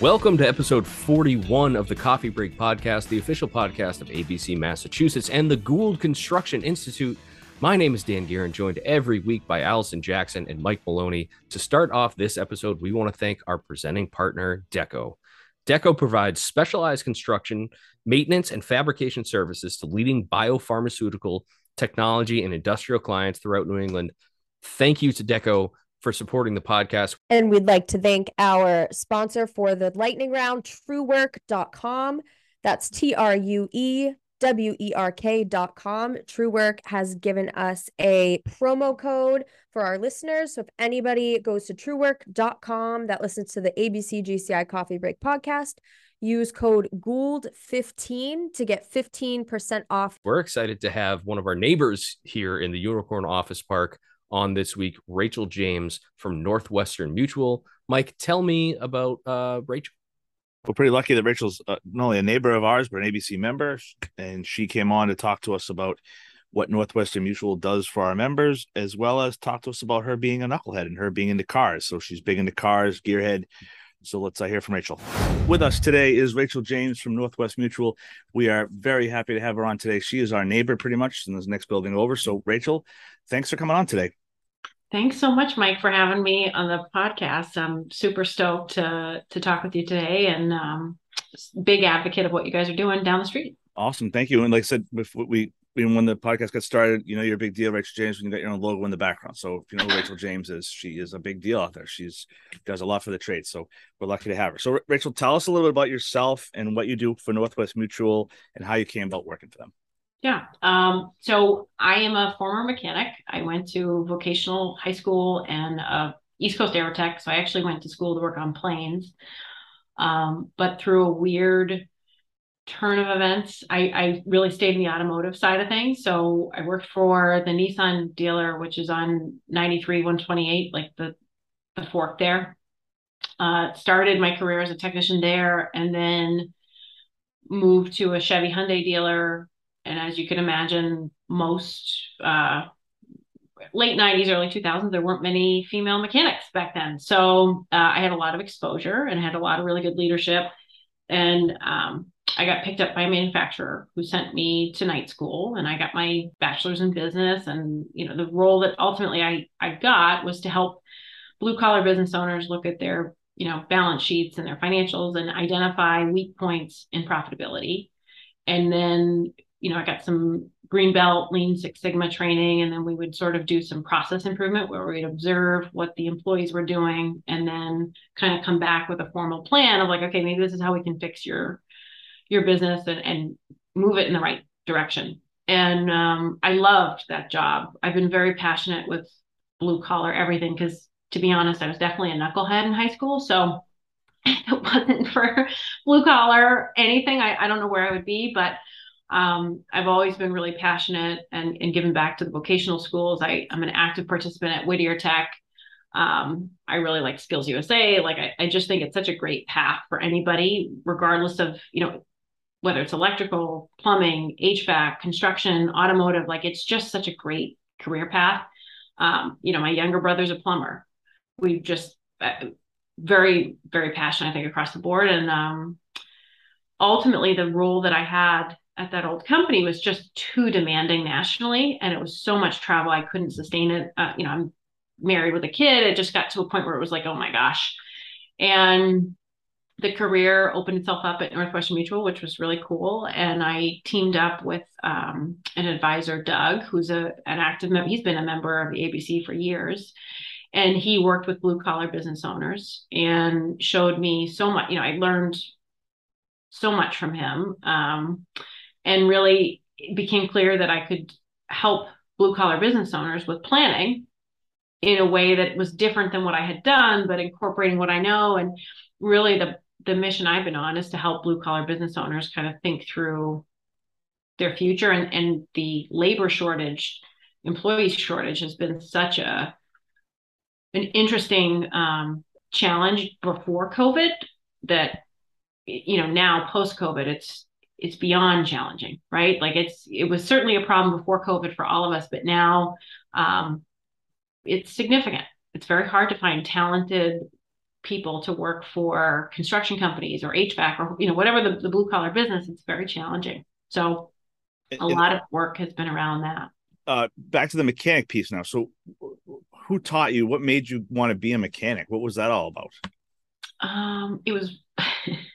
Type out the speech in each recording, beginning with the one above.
Welcome to episode 41 of the Coffee Break Podcast, the official podcast of ABC Massachusetts and the Gould Construction Institute. My name is Dan Guerin, joined every week by Allison Jackson and Mike Maloney. To start off this episode, we want to thank our presenting partner, DECCO. DECCO provides specialized construction, maintenance, and fabrication services to leading biopharmaceutical, technology, and industrial clients throughout New England. Thank you to DECCO for supporting the podcast. And we'd like to thank our sponsor for the lightning round, truewerk.com. That's T R U E W E R K.com. Truewerk has given us a promo code for our listeners. So if anybody goes to truewerk.com that listens to the ABC GCI Coffee Break podcast, use code Gould15 to get 15% off. We're excited to have one of our neighbors here in the Unicorn Office Park on this week, Rachel James from Northwestern Mutual. Mike, tell me about uh, Rachel. We're pretty lucky that Rachel's uh, not only a neighbor of ours, but an ABC member. And she came on to talk to us about what Northwestern Mutual does for our members, as well as talk to us about her being a knucklehead and her being into cars. So she's big into cars, gearhead. So let's uh, hear from Rachel. With us today is Rachel James from Northwest Mutual. We are very happy to have her on today. She is our neighbor pretty much in this next building over. So, Rachel, thanks for coming on today. Thanks so much, Mike, for having me on the podcast. I'm super stoked to to talk with you today, and um, big advocate of what you guys are doing down the street. Awesome, thank you. And like I said, before we when the podcast got started, you know, you're a big deal, Rachel James, when you got your own logo in the background. So if you know who Rachel James is, she is a big deal out there. She's does a lot for the trade. So we're lucky to have her. So Rachel, tell us a little bit about yourself and what you do for Northwest Mutual and how you came about working for them. Yeah. Um, so I am a former mechanic. I went to vocational high school and uh, East Coast Aerotech. So I actually went to school to work on planes. Um, but through a weird turn of events, I, I really stayed in the automotive side of things. So I worked for the Nissan dealer, which is on 93 128, like the, the fork there. Uh, started my career as a technician there and then moved to a Chevy Hyundai dealer and as you can imagine, most uh, late 90s, early 2000s, there weren't many female mechanics back then. So uh, I had a lot of exposure and had a lot of really good leadership. And um, I got picked up by a manufacturer who sent me to night school and I got my bachelor's in business. And, you know, the role that ultimately I, I got was to help blue collar business owners look at their, you know, balance sheets and their financials and identify weak points in profitability. And then you know, I got some green belt lean six sigma training and then we would sort of do some process improvement where we'd observe what the employees were doing and then kind of come back with a formal plan of like okay maybe this is how we can fix your your business and, and move it in the right direction. And um, i loved that job. I've been very passionate with blue collar everything because to be honest i was definitely a knucklehead in high school. So it wasn't for blue collar anything I, I don't know where i would be but um, I've always been really passionate and, and given back to the vocational schools. I, I'm an active participant at Whittier Tech. Um, I really like Skills USA. Like I, I just think it's such a great path for anybody, regardless of, you know, whether it's electrical, plumbing, HVAC, construction, automotive, like it's just such a great career path. Um, you know, my younger brother's a plumber. We've just uh, very, very passionate, I think, across the board. And um, ultimately, the role that I had at that old company was just too demanding nationally and it was so much travel i couldn't sustain it. Uh, you know i'm married with a kid. It just got to a point where it was like oh my gosh. And the career opened itself up at northwestern mutual which was really cool. And i teamed up with um, an advisor doug who's a, an active member he's been a member of the abc for years. And he worked with blue collar business owners and showed me so much you know i learned so much from him. Um, and really it became clear that I could help blue collar business owners with planning in a way that was different than what I had done, but incorporating what I know. And really the the mission I've been on is to help blue collar business owners kind of think through their future and, and the labor shortage, employee shortage has been such a an interesting um, challenge before COVID that you know now post COVID it's it's beyond challenging, right? Like it's it was certainly a problem before COVID for all of us, but now um, it's significant. It's very hard to find talented people to work for construction companies or HVAC or you know whatever the, the blue collar business, it's very challenging. So a lot of work has been around that. Uh, back to the mechanic piece now. So, who taught you? What made you want to be a mechanic? What was that all about? Um, it was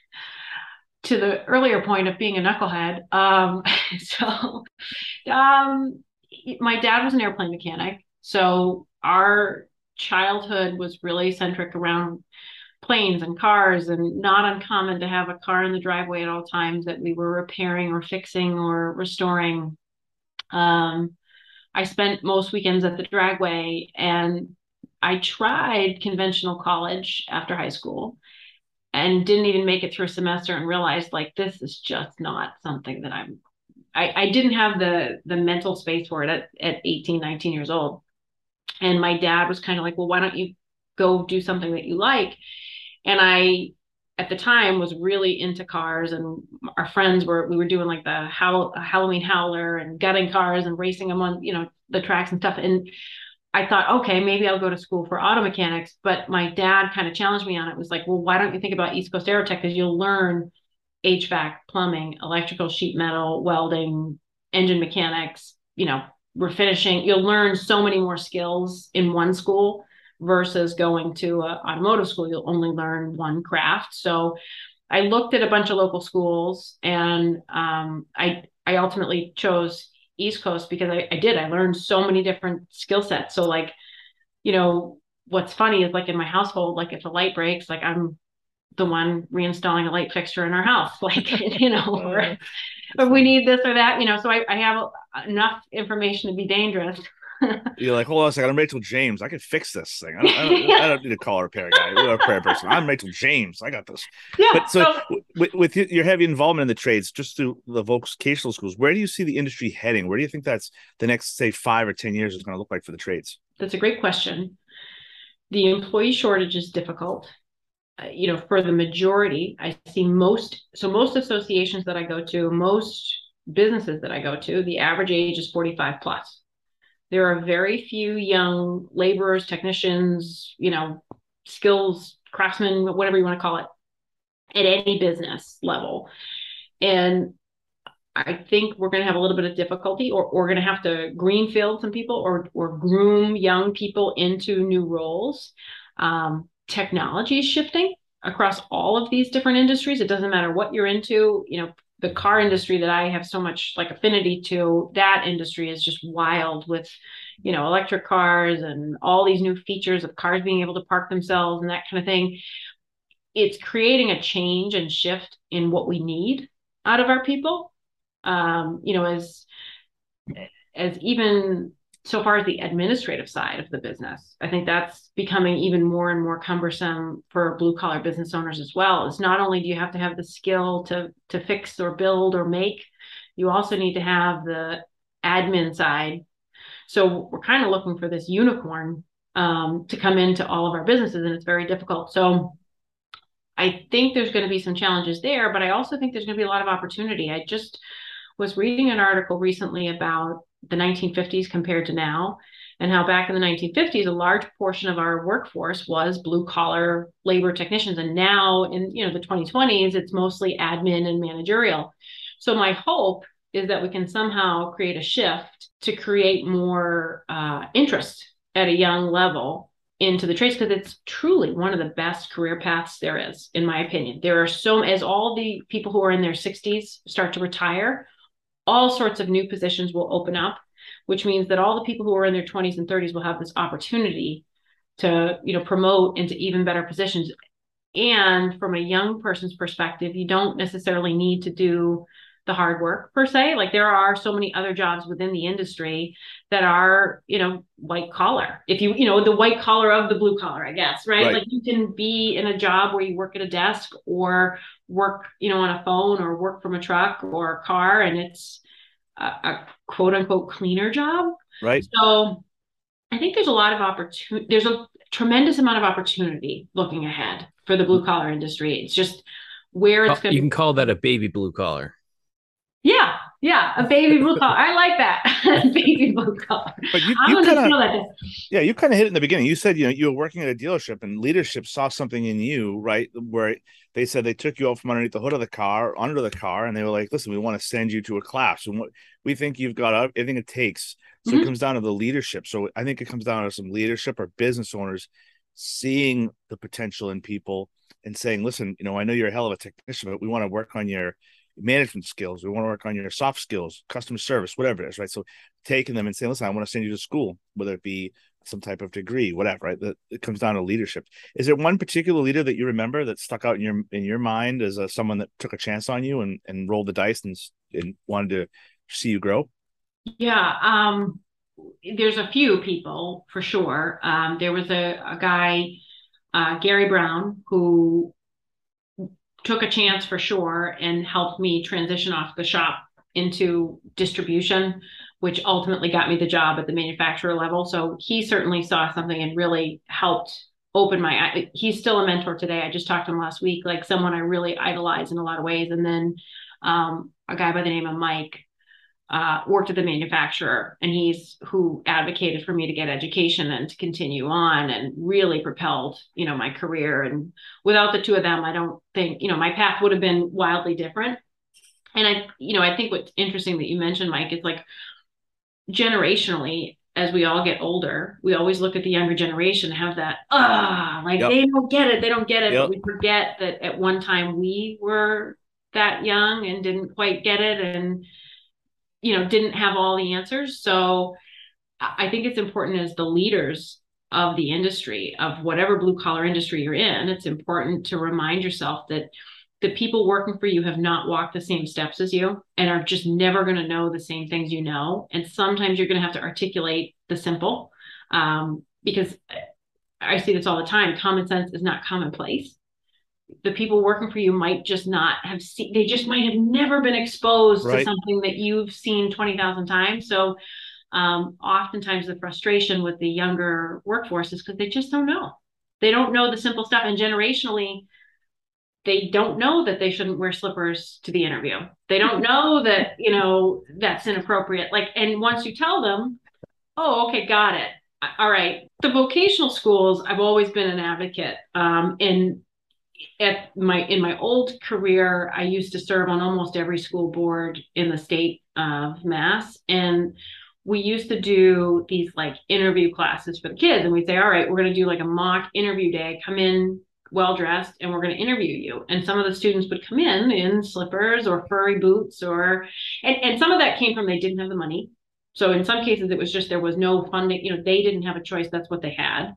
to the earlier point of being a knucklehead. Um, so, um, my dad was an airplane mechanic, so our childhood was really centric around planes and cars and not uncommon to have a car in the driveway at all times that we were repairing or fixing or restoring um, i spent most weekends at the dragway and i tried conventional college after high school and didn't even make it through a semester and realized like this is just not something that i'm i, I didn't have the the mental space for it at, at 18 19 years old. And my dad was kind of like well why don't you go do something that you like? And I at the time was really into cars and our friends were we were doing like the Howl, Halloween howler and gutting cars and racing them on you know the tracks and stuff. And I thought okay maybe I'll go to school for auto mechanics but my dad kind of challenged me on it was like well why don't you think about East Coast Aerotech? Because you'll learn HVAC plumbing electrical sheet metal welding engine mechanics you know refinishing. You'll learn so many more skills in one school versus going to an automotive school, you'll only learn one craft. So I looked at a bunch of local schools and um, I I ultimately chose East Coast because I, I did. I learned so many different skill sets. So like, you know, what's funny is like in my household, like if a light breaks, like I'm the one reinstalling a light fixture in our house, like, you know, oh, or if we need this or that, you know, so I, I have enough information to be dangerous You're like, hold on a second. I'm Rachel James. I can fix this thing. I don't, I don't, I don't need a call repair guy or a repair person. I'm Rachel James. I got this. Yeah. But so, so with, with, your heavy involvement in the trades, just through the vocational schools, where do you see the industry heading? Where do you think that's the next, say, five or 10 years is going to look like for the trades? That's a great question. The employee shortage is difficult. Uh, you know, for the majority, I see most, so most associations that I go to, most businesses that I go to, the average age is 45 plus there are very few young laborers, technicians, you know, skills, craftsmen, whatever you want to call it, at any business level. And I think we're going to have a little bit of difficulty, or, we're going to have to greenfield some people or, or groom young people into new roles. Um, technology is shifting across all of these different industries. It doesn't matter what you're into. You know, the car industry that I have so much like affinity to, that industry is just wild with, you know, electric cars and all these new features of cars being able to park themselves and that kind of thing. It's creating a change and shift in what we need out of our people. Um, you know, as as even so far as the administrative side of the business i think that's becoming even more and more cumbersome for blue collar business owners as well. Is not only do you have to have the skill to to fix or build or make you also need to have the admin side. So we're kind of looking for this unicorn um, to come into all of our businesses and it's very difficult. So i think there's going to be some challenges there but i also think there's going to be a lot of opportunity. I just was reading an article recently about the 1950s compared to now and how back in the 1950s a large portion of our workforce was blue collar labor technicians and now in you know the 2020s it's mostly admin and managerial. So my hope is that we can somehow create a shift to create more uh, interest at a young level into the trades because it's truly one of the best career paths there is in my opinion. There are so as all the people who are in their 60s start to retire all sorts of new positions will open up, which means that all the people who are in their 20s and 30s will have this opportunity to, you know, promote into even better positions. And from a young person's perspective, you don't necessarily need to do the hard work per se. Like there are so many other jobs within the industry that are, you know, white collar. If you, you know, the white collar of the blue collar, I guess, right? right? Like you can be in a job where you work at a desk or work, you know, on a phone or work from a truck or a car, and it's a, a quote unquote cleaner job. Right. So I think there's a lot of opportunity. There's a tremendous amount of opportunity looking ahead for the blue mm-hmm. collar industry. It's just where it's going. You can call that a baby blue collar. A baby blue collar. I like that. baby blue collar. But you, I'm you gonna kind steal of, that. yeah, you kind of hit it in the beginning. You said, you know, you were working at a dealership and leadership saw something in you, right? Where they said they took you out from underneath the hood of the car, under the car, and they were like, listen, we want to send you to a class. And what we think you've got everything it takes. So Mhm. it comes down to the leadership. So I think it comes down to some leadership or business owners seeing the potential in people and saying, listen, you know, I know you're a hell of a technician, but we want to work on your management skills. We want to work on your soft skills, customer service, whatever it is, right? So taking them and saying, listen, I want to send you to school, whether it be some type of degree, whatever, right? That it comes down to leadership. Is there one particular leader that you remember that stuck out in your in your mind as a, someone that took a chance on you and, and rolled the dice and, and wanted to see you grow? Yeah, um, there's a few people for sure. Um, there was a, a guy, uh, Gary Brown, who took a chance for sure and helped me transition off the shop into distribution, which ultimately got me the job at the manufacturer level. So he certainly saw something and really helped open my. He's still a mentor today. I just talked to him last week, like someone I really idolize in a lot of ways. And then um, a guy by the name of Mike uh, worked at the manufacturer and he's who advocated for me to get education and to continue on and really propelled you know my career and without the two of them i don't think you know my path would have been wildly different and i you know i think what's interesting that you mentioned mike is like generationally as we all get older we always look at the younger generation and have that ah like Yep. they don't get it they don't get it Yep. we forget that at one time we were that young and didn't quite get it and you know didn't have all the answers. So i think it's important as the leaders of the industry of whatever blue collar industry you're in it's important to remind yourself that the people working for you have not walked the same steps as you and are just never going to know the same things you know. And sometimes you're going to have to articulate the simple um, because i see this all the time. Common sense is not commonplace the people working for you might just not have seen they just might have never been exposed to something that you've seen 20,000 times. So um, oftentimes the frustration with the younger workforce is because they just don't know. They don't know the simple stuff and generationally they don't know that they shouldn't wear slippers to the interview. They don't know that you know that's inappropriate. Like and once you tell them oh okay got it. All right. The vocational schools i've always been an advocate um, and at my in my old career i used to serve on almost every school board in the state of mass and we used to do these like interview classes for the kids and we'd say all right we're going to do like a mock interview day. Come in well dressed and we're going to interview you. And some of the students would come in in slippers or furry boots or and, and some of that came from they didn't have the money. So in some cases it was just there was no funding you know they didn't have a choice that's what they had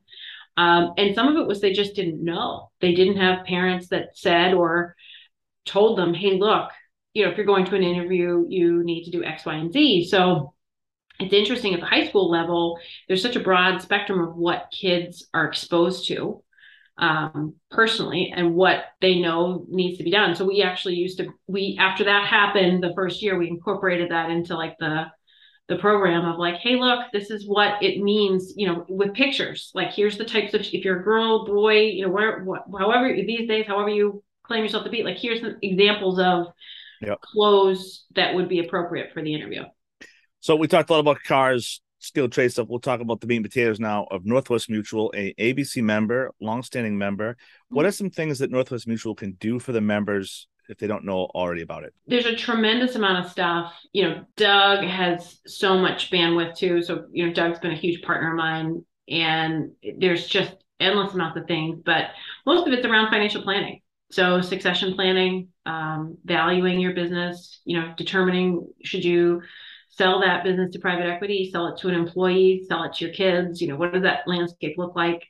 um, and some of it was they just didn't know. They didn't have parents that said or told them, hey, look, you know, if you're going to an interview, you need to do X, Y, and Z. So it's interesting at the high school level, there's such a broad spectrum of what kids are exposed to um, personally and what they know needs to be done. So we actually used to, we, after that happened the first year, we incorporated that into like the, the program of like, hey, look, this is what it means, you know, with pictures. Like, here's the types of if you're a girl, boy, you know, where, what, however these days, however you claim yourself to be, like, here's some examples of Yep. clothes that would be appropriate for the interview. So we talked a lot about cars, skilled trade stuff. We'll talk about the meat and potatoes now of Northwest Mutual, a ABC member, longstanding member. What mm-hmm. are some things that Northwest Mutual can do for the members if they don't know already about it? There's a tremendous amount of stuff. You know, Doug has so much bandwidth too. So, you know, Doug's been a huge partner of mine, and there's just endless amounts of things, but most of it's around financial planning. So, succession planning, um, valuing your business, you know, determining should you sell that business to private equity, sell it to an employee, sell it to your kids, you know, what does that landscape look like?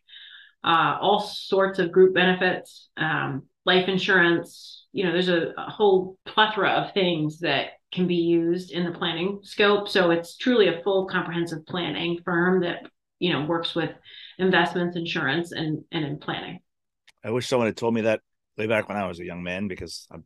Uh, all sorts of group benefits, um, life insurance, you know, there's a, a whole plethora of things that can be used in the planning scope. So it's truly a full comprehensive planning firm that, you know, works with investments, insurance, and and in planning. I wish someone had told me that way back when I was a young man because I,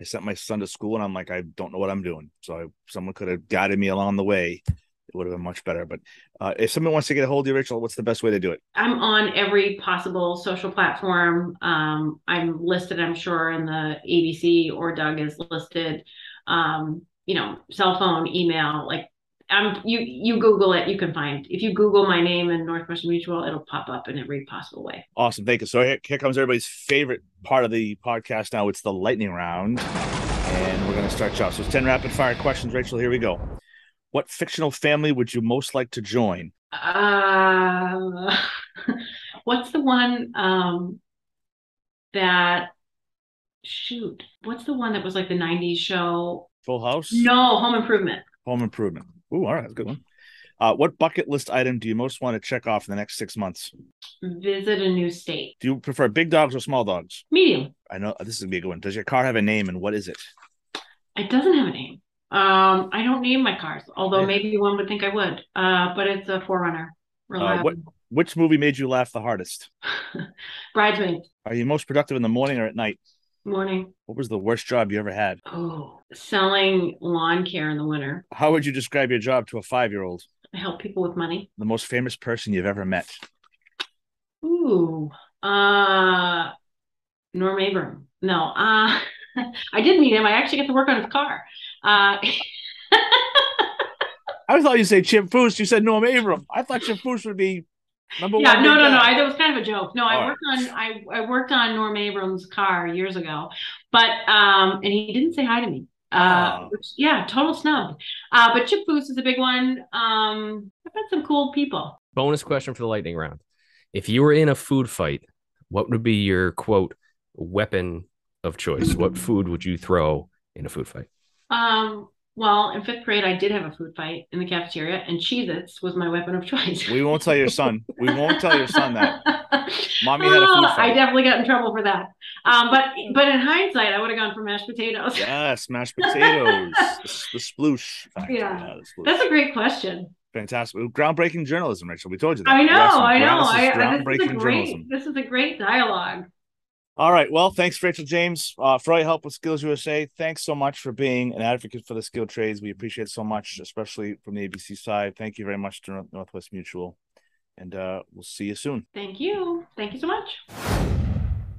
I sent my son to school and I'm like, I don't know what I'm doing. So I, someone could have guided me along the way. It would have been much better. But uh, if someone wants to get a hold of you, Rachel, what's the best way to do it? I'm on every possible social platform. Um, I'm listed, I'm sure, in the ABC or Doug is listed. Um, you know, cell phone, email, like I'm you you Google it, you can find. If you Google my name and Northwestern Mutual, it'll pop up in every possible way. Awesome, thank you. So here, here comes everybody's favorite part of the podcast. Now it's the lightning round, and we're going to start you off. So it's ten rapid fire questions. Rachel, here we go. What fictional family would you most like to join? Uh, what's the one um, that? Shoot, what's the one that was like the '90s show? Full House. No, Home Improvement. Home Improvement. Ooh, all right, that's a good one. Uh, what bucket list item do you most want to check off in the next six months? Visit a new state. Do you prefer big dogs or small dogs? Medium. I know this is gonna be a big one. Does your car have a name and what is it? It doesn't have a name. Um, I don't name my cars, although Yeah. maybe one would think I would. Uh, but it's a 4Runner. Uh, what which movie made you laugh the hardest? Bridesmaids. Are you most productive in the morning or at night? Morning. What was the worst job you ever had? Oh, selling lawn care in the winter. How would you describe your job to a five year old? I help people with money. The most famous person you've ever met? Ooh. Uh Norm Abram. No. Uh I did meet him. I actually got to work on his car. Uh I thought you'd say Chip Foose. You said Norm Abram. I thought Chip Foose would be number yeah, one. Yeah, no, no, no. guy. I, that was kind of a joke. No, I All worked on I, I worked on Norm Abrams' car years ago, but um, and he didn't say hi to me. Uh, Oh. which, yeah, total snub. Uh, but Chip Foose is a big one. Um, I've met some cool people. Bonus question for the lightning round. If you were in a food fight, what would be your quote weapon of choice? What food would you throw in a food fight? Um, well, in fifth grade, I did have a food fight in the cafeteria, and Cheez-Its was my weapon of choice. We won't tell your son. We won't tell your son that. Mommy had a food Oh, fight. I definitely got in trouble for that. Um, but but in hindsight, I would have gone for mashed potatoes. Yes, mashed potatoes. the, the sploosh. factor. Yeah. the sploosh. That's a great question. Fantastic. Groundbreaking journalism, Rachel. We told you that. I know, I know. ground- this is I, I, this is a groundbreaking great. journalism. This is a great dialogue. All right. Well, thanks, Rachel James. Uh, for all your help with Skills USA, thanks so much for being an advocate for the skilled trades. We appreciate it so much, especially from the ABC side. Thank you very much to Northwest Mutual. And uh, we'll see you soon. Thank you. Thank you so much.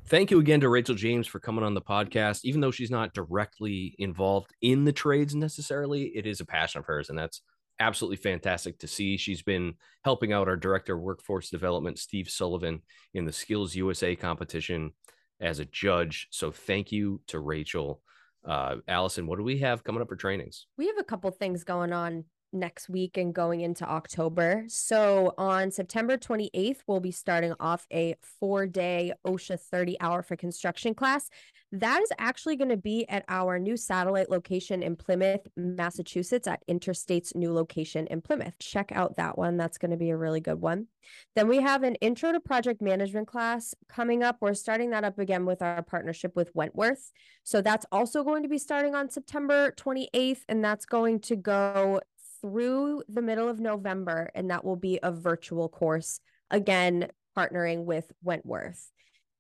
Thank you again to Rachel James for coming on the podcast. Even though she's not directly involved in the trades necessarily, it is a passion of hers, and that's absolutely fantastic to see. She's been helping out our director of workforce development, Steve Sullivan, in the Skills USA competition as a judge. So thank you to Rachel. Uh, Allison, what do we have coming up for trainings? We have a couple things going on next week and going into October. So on September 28th, we'll be starting off a four day OSHA 30 hour for construction class. That is actually going to be at our new satellite location in Plymouth, Massachusetts, at Interstate's new location in Plymouth. Check out that one. That's going to be a really good one. Then we have an intro to project management class coming up. We're starting that up again with our partnership with Wentworth. So that's also going to be starting on September 28th, and that's going to go through the middle of November, and that will be a virtual course, again, partnering with Wentworth.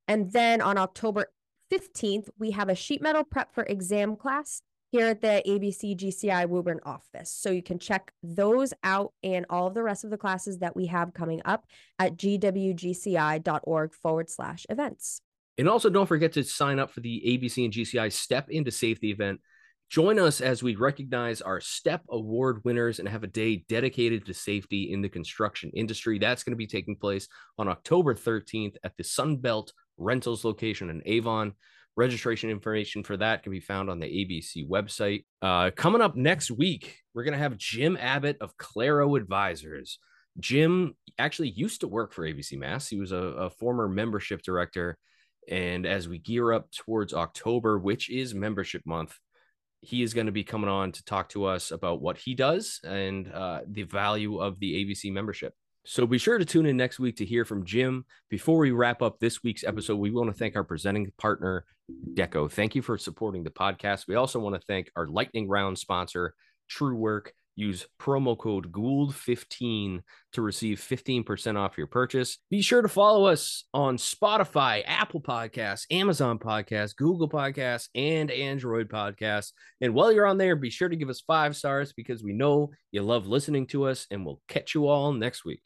And then on October 15th, we have a sheet metal prep for exam class here at the ABC GCI Woburn office. So you can check those out and all of the rest of the classes that we have coming up at gwgci.org forward slash events. And also, don't forget to sign up for the ABC and GCI Step into Safety event. Join us as we recognize our STEP Award winners and have a day dedicated to safety in the construction industry. That's going to be taking place on October 13th at the Sunbelt Rentals location in Avon. Registration information for that can be found on the ABC website. Uh, coming up next week, we're going to have Jim Abbott of Claro Advisors. Jim actually used to work for ABC Mass. He was a, a former membership director. And as we gear up towards October, which is membership month, he is going to be coming on to talk to us about what he does and uh, the value of the ABC membership. So be sure to tune in next week to hear from Jim. Before we wrap up this week's episode, we want to thank our presenting partner, DECCO. Thank you for supporting the podcast. We also want to thank our lightning round sponsor, Truewerk. Use promo code GOULD15 to receive 15% off your purchase. Be sure to follow us on Spotify, Apple Podcasts, Amazon Podcasts, Google Podcasts, and Android Podcasts. And while you're on there, be sure to give us five stars because we know you love listening to us, and we'll catch you all next week.